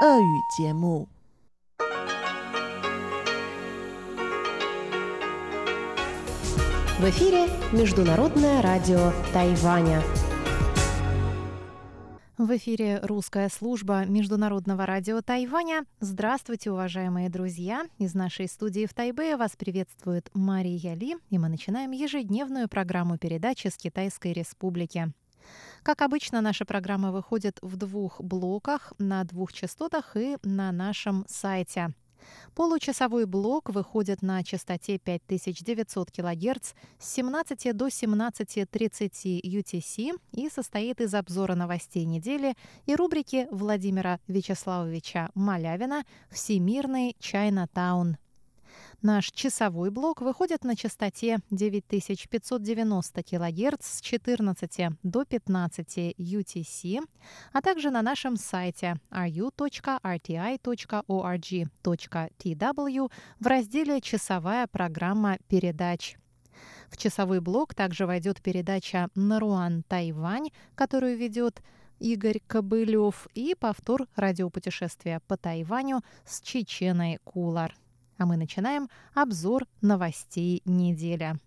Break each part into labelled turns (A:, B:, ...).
A: 俄语节目。
B: В эфире Международное радио Тайваня.
C: В эфире русская служба Международного радио Тайваня. Здравствуйте, уважаемые друзья! Из нашей студии в Тайбе вас приветствует Мария Ли, и мы начинаем ежедневную программу передачи с Китайской Республики. Как обычно, наша программа выходит в двух блоках, на двух частотах и на нашем сайте. Получасовой блок выходит на частоте 5900 кГц с 17 до 17.30 UTC и состоит из обзора новостей недели и рубрики Владимира Вячеславовича Малявина «Всемирный Чайна-таун». Наш часовой блок выходит на частоте 9590 кГц с 14 до 15 UTC, а также на нашем сайте ru.rti.org.tw в разделе «Часовая программа передач». В часовой блок также войдет передача «Наруан Тайвань», которую ведет Игорь Кобылев и повтор радиопутешествия по Тайваню с Чеченой Кулар. А мы начинаем обзор новостей недели.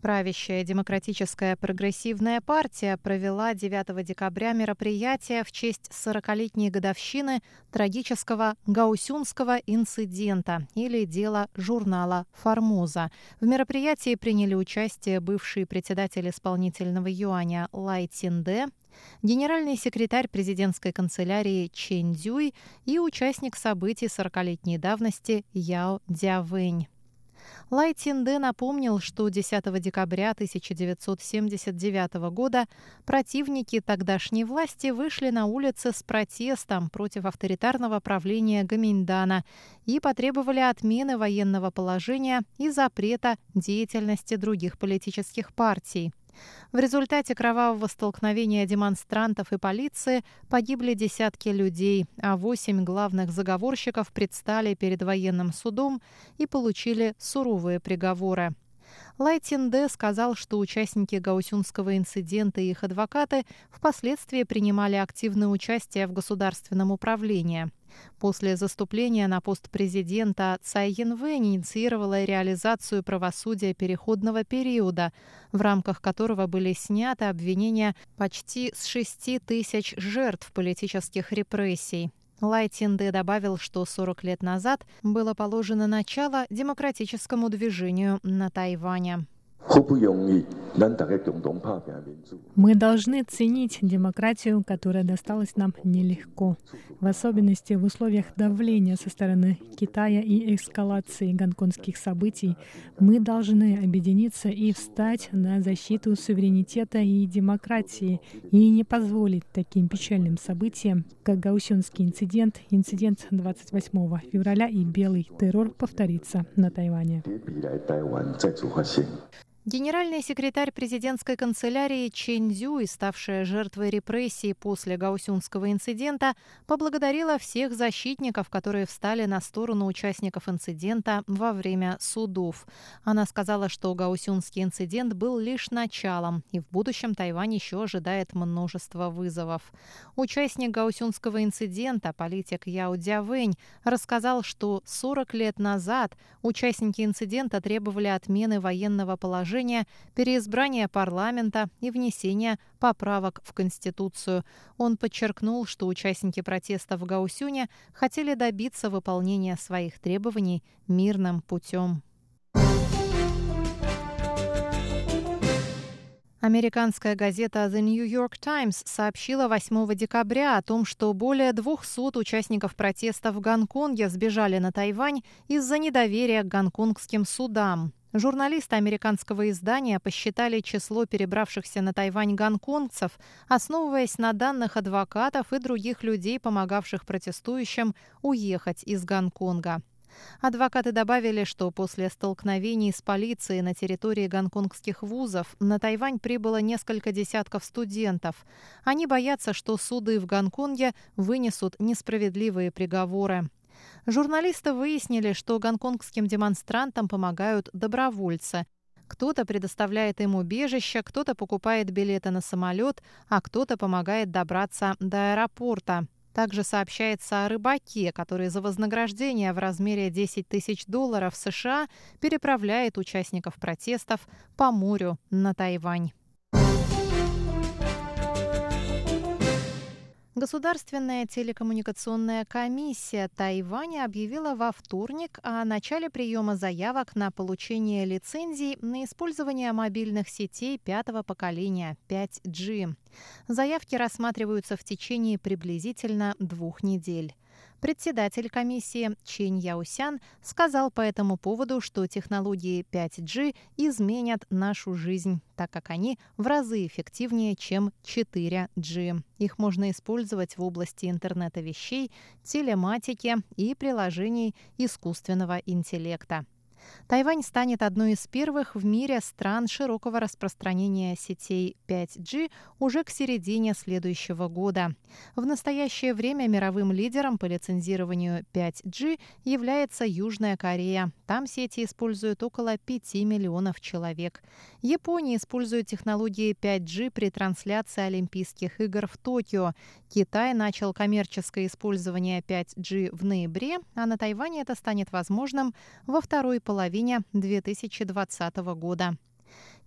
C: Правящая демократическая прогрессивная партия провела 9 декабря мероприятие в честь 40-летней годовщины трагического гаусюнского инцидента или дела журнала «Формоза». В мероприятии приняли участие бывший председатель исполнительного юаня Лай Цинде, генеральный секретарь президентской канцелярии Чен Дюй и участник событий 40-летней давности Яо Дзявэнь. Лай Цинде напомнил, что 10 декабря 1979 года противники тогдашней власти вышли на улицы с протестом против авторитарного правления Гаминьдана и потребовали отмены военного положения и запрета деятельности других политических партий. В результате кровавого столкновения демонстрантов и полиции погибли десятки людей, а восемь главных заговорщиков предстали перед военным судом и получили суровые приговоры. Лайтинде сказал, что участники гаусюнского инцидента и их адвокаты впоследствии принимали активное участие в государственном управлении. После заступления на пост президента Цай Янвэнь инициировала реализацию правосудия переходного периода, в рамках которого были сняты обвинения почти с 6 тысяч жертв политических репрессий. Лайтинде добавил, что 40 лет назад было положено начало демократическому движению на Тайване.
D: Мы должны ценить демократию, которая досталась нам нелегко, в особенности в условиях давления со стороны Китая и эскалации гонконгских событий. Мы должны объединиться и встать на защиту суверенитета и демократии и не позволить таким печальным событиям, как Гаусюнский инцидент, инцидент 28 февраля и белый террор повториться на Тайване.
C: Генеральный секретарь президентской канцелярии Чен Цзюй, ставшая жертвой репрессий после Гаусюнского инцидента, поблагодарила всех защитников, которые встали на сторону участников инцидента во время судов. Она сказала, что Гаусюнский инцидент был лишь началом, и в будущем Тайвань еще ожидает множество вызовов. Участник Гаусюнского инцидента, политик Яо Дзявэнь, рассказал, что 40 лет назад участники инцидента требовали отмены военного положения положения, переизбрания парламента и внесения поправок в Конституцию. Он подчеркнул, что участники протеста в Гаусюне хотели добиться выполнения своих требований мирным путем. Американская газета The New York Times сообщила 8 декабря о том, что более 200 участников протеста в Гонконге сбежали на Тайвань из-за недоверия к гонконгским судам. Журналисты американского издания посчитали число перебравшихся на Тайвань гонконгцев, основываясь на данных адвокатов и других людей, помогавших протестующим уехать из Гонконга. Адвокаты добавили, что после столкновений с полицией на территории гонконгских вузов на Тайвань прибыло несколько десятков студентов. Они боятся, что суды в Гонконге вынесут несправедливые приговоры. Журналисты выяснили, что гонконгским демонстрантам помогают добровольцы. Кто-то предоставляет им убежище, кто-то покупает билеты на самолет, а кто-то помогает добраться до аэропорта. Также сообщается о рыбаке, который за вознаграждение в размере 10 тысяч долларов США переправляет участников протестов по морю на Тайвань. Государственная телекоммуникационная комиссия Тайваня объявила во вторник о начале приема заявок на получение лицензий на использование мобильных сетей пятого поколения 5G. Заявки рассматриваются в течение приблизительно двух недель. Председатель комиссии Чен Яусян сказал по этому поводу, что технологии 5G изменят нашу жизнь, так как они в разы эффективнее, чем 4G. Их можно использовать в области интернета вещей, телематики и приложений искусственного интеллекта. Тайвань станет одной из первых в мире стран широкого распространения сетей 5G уже к середине следующего года. В настоящее время мировым лидером по лицензированию 5G является Южная Корея. Там сети используют около 5 миллионов человек. Япония использует технологии 5G при трансляции Олимпийских игр в Токио. Китай начал коммерческое использование 5G в ноябре, а на Тайване это станет возможным во второй половине 2020 года.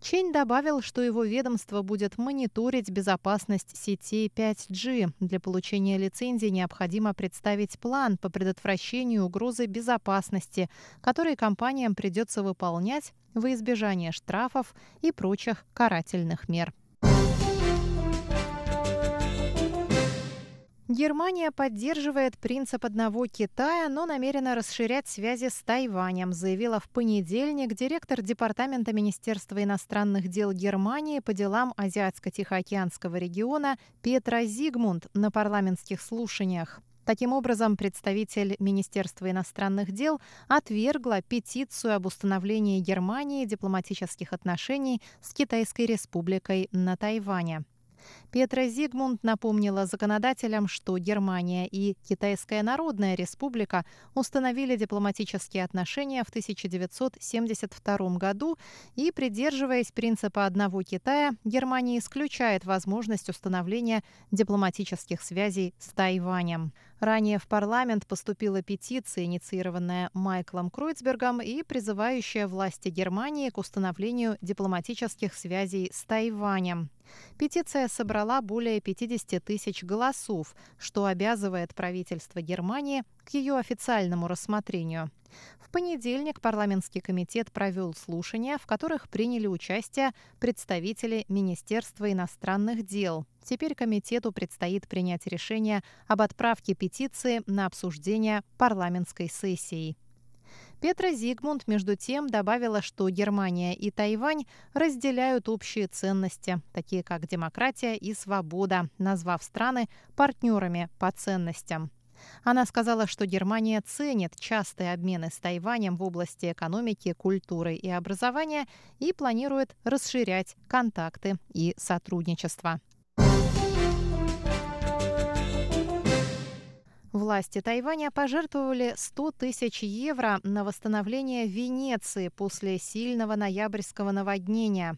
C: Чень добавил, что его ведомство будет мониторить безопасность сетей 5G. Для получения лицензии необходимо представить план по предотвращению угрозы безопасности, который компаниям придется выполнять во избежание штрафов и прочих карательных мер. Германия поддерживает принцип одного Китая, но намерена расширять связи с Тайванем, заявила в понедельник директор Департамента Министерства иностранных дел Германии по делам Азиатско-Тихоокеанского региона Петра Зигмунд на парламентских слушаниях. Таким образом, представитель Министерства иностранных дел отвергла петицию об установлении Германии дипломатических отношений с Китайской республикой на Тайване. Петра Зигмунд напомнила законодателям, что Германия и Китайская Народная Республика установили дипломатические отношения в 1972 году и, придерживаясь принципа одного Китая, Германия исключает возможность установления дипломатических связей с Тайванем. Ранее в парламент поступила петиция, инициированная Майклом Кройцбергом и призывающая власти Германии к установлению дипломатических связей с Тайванем. Петиция собрала более 50 тысяч голосов, что обязывает правительство Германии к ее официальному рассмотрению. В понедельник парламентский комитет провел слушания, в которых приняли участие представители Министерства иностранных дел. Теперь комитету предстоит принять решение об отправке петиции на обсуждение парламентской сессии. Петра Зигмунд, между тем, добавила, что Германия и Тайвань разделяют общие ценности, такие как демократия и свобода, назвав страны партнерами по ценностям. Она сказала, что Германия ценит частые обмены с Тайванем в области экономики, культуры и образования и планирует расширять контакты и сотрудничество. Власти Тайваня пожертвовали 100 тысяч евро на восстановление Венеции после сильного ноябрьского наводнения.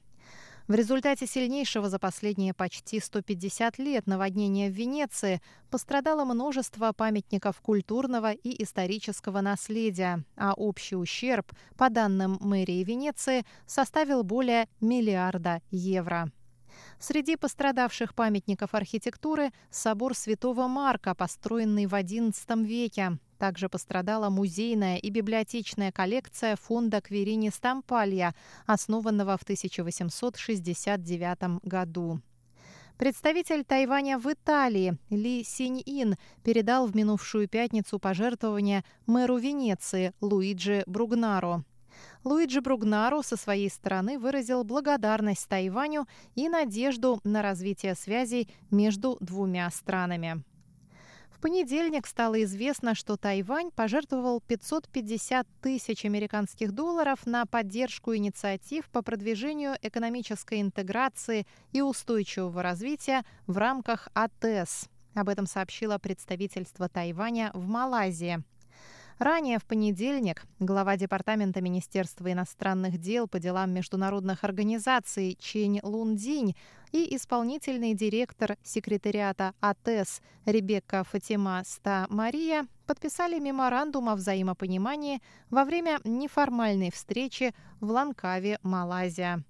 C: В результате сильнейшего за последние почти 150 лет наводнения в Венеции пострадало множество памятников культурного и исторического наследия, а общий ущерб, по данным мэрии Венеции, составил более миллиарда евро. Среди пострадавших памятников архитектуры собор Святого Марка, построенный в XI веке. Также пострадала музейная и библиотечная коллекция фонда Кверини Стампалья, основанного в 1869 году. Представитель Тайваня в Италии Ли Синь-Ин передал в минувшую пятницу пожертвования мэру Венеции Луиджи Бругнаро. Луиджи Бругнару со своей стороны выразил благодарность Тайваню и надежду на развитие связей между двумя странами. В понедельник стало известно, что Тайвань пожертвовал 550 тысяч американских долларов на поддержку инициатив по продвижению экономической интеграции и устойчивого развития в рамках АТЭС. Об этом сообщило представительство Тайваня в Малайзии. Ранее в понедельник глава Департамента Министерства иностранных дел по делам международных организаций Чень Лун Динь и исполнительный директор секретариата АТЭС Ребекка Фатима Ста Мария подписали меморандум о взаимопонимании во время неформальной встречи в Ланкаве, Малайзия.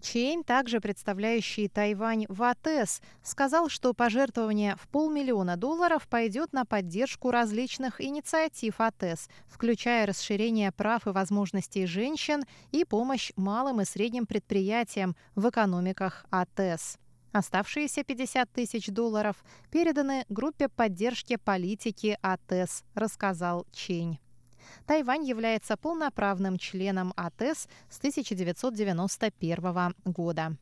C: Чейн, также представляющий Тайвань в АТЭС, сказал, что пожертвование в полмиллиона долларов пойдет на поддержку различных инициатив АТЭС, включая расширение прав и возможностей женщин и помощь малым и средним предприятиям в экономиках АТЭС. Оставшиеся 50 тысяч долларов переданы группе поддержки политики АТЭС, рассказал Чень. Тайвань является полноправным членом АТЭС с 1991 года.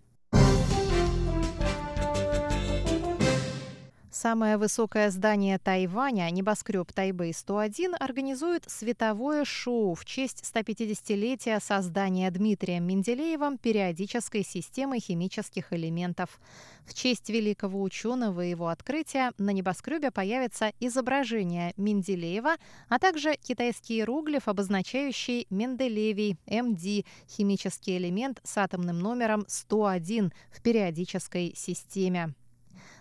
C: Самое высокое здание Тайваня, небоскреб Тайбэй-101, организует световое шоу в честь 150-летия создания Дмитрием Менделеевым периодической системы химических элементов. В честь великого ученого и его открытия на небоскребе появится изображение Менделеева, а также китайский иероглиф, обозначающий Менделевий, МД, химический элемент с атомным номером 101 в периодической системе.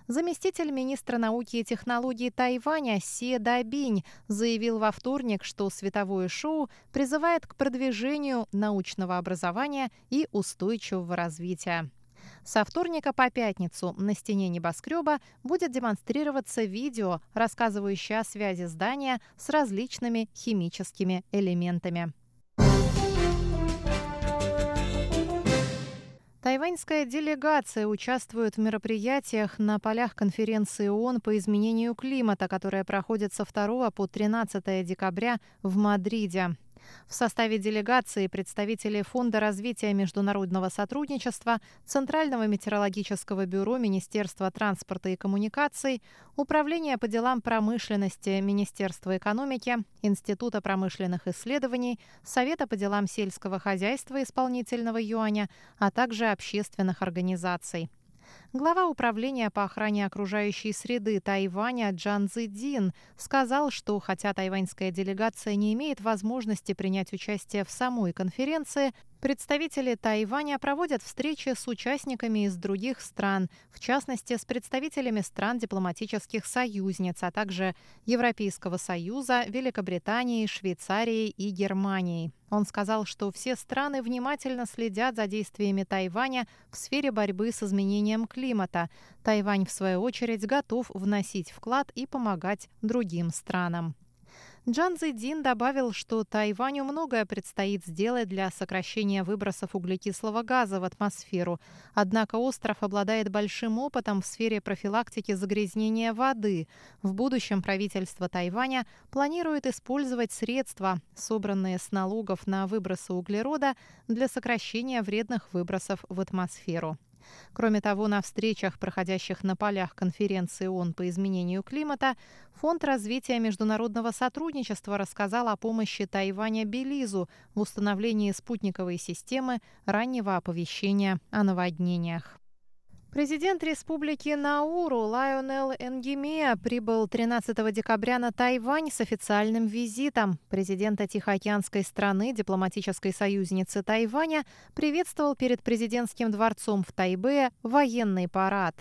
C: Заместитель министра науки и технологий Тайваня Се Дабинь заявил во вторник, что световое шоу призывает к продвижению научного образования и устойчивого развития. Со вторника по пятницу на стене небоскреба будет демонстрироваться видео, рассказывающее о связи здания с различными химическими элементами. Тайваньская делегация участвует в мероприятиях на полях конференции ООН по изменению климата, которая проходит со 2 по 13 декабря в Мадриде. В составе делегации представители Фонда развития международного сотрудничества, Центрального метеорологического бюро Министерства транспорта и коммуникаций, Управления по делам промышленности Министерства экономики, Института промышленных исследований, Совета по делам сельского хозяйства исполнительного юаня, а также общественных организаций. Глава управления по охране окружающей среды Тайваня Джан Цзидин сказал, что хотя тайваньская делегация не имеет возможности принять участие в самой конференции, Представители Тайваня проводят встречи с участниками из других стран, в частности, с представителями стран дипломатических союзниц, а также Европейского Союза, Великобритании, Швейцарии и Германии. Он сказал, что все страны внимательно следят за действиями Тайваня в сфере борьбы с изменением климата. Тайвань, в свою очередь, готов вносить вклад и помогать другим странам. Джан Цзэдин добавил, что Тайваню многое предстоит сделать для сокращения выбросов углекислого газа в атмосферу. Однако остров обладает большим опытом в сфере профилактики загрязнения воды. В будущем правительство Тайваня планирует использовать средства, собранные с налогов на выбросы углерода, для сокращения вредных выбросов в атмосферу. Кроме того, на встречах, проходящих на полях конференции ООН по изменению климата, Фонд развития международного сотрудничества рассказал о помощи Тайваня Белизу в установлении спутниковой системы раннего оповещения о наводнениях. Президент Республики Науру Лайонел Энгемея прибыл 13 декабря на Тайвань с официальным визитом. Президента Тихоокеанской страны, дипломатической союзницы Тайваня, приветствовал перед президентским дворцом в Тайбе военный парад.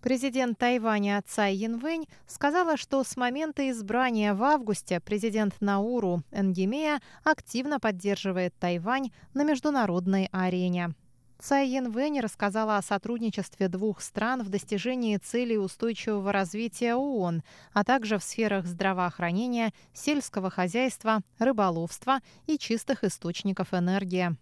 C: Президент Тайваня Цай Янвэнь сказала, что с момента избрания в августе президент Науру Энгемея активно поддерживает Тайвань на международной арене. Цай Янвэнь рассказала о сотрудничестве двух стран в достижении целей устойчивого развития ООН, а также в сферах здравоохранения, сельского хозяйства, рыболовства и чистых источников энергии.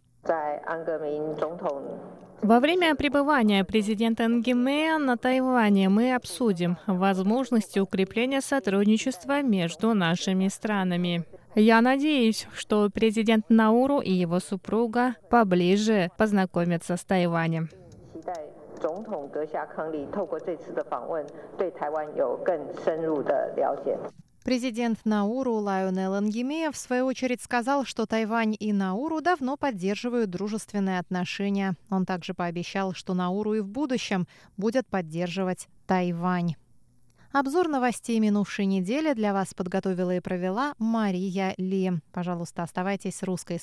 D: Во время пребывания президента Нгимея на Тайване мы обсудим возможности укрепления сотрудничества между нашими странами. Я надеюсь, что президент Науру и его супруга поближе познакомятся с Тайванем.
C: Президент Науру Лайонел Ангемея в свою очередь сказал, что Тайвань и Науру давно поддерживают дружественные отношения. Он также пообещал, что Науру и в будущем будет поддерживать Тайвань. Обзор новостей минувшей недели для вас подготовила и провела Мария Ли. Пожалуйста, оставайтесь с русской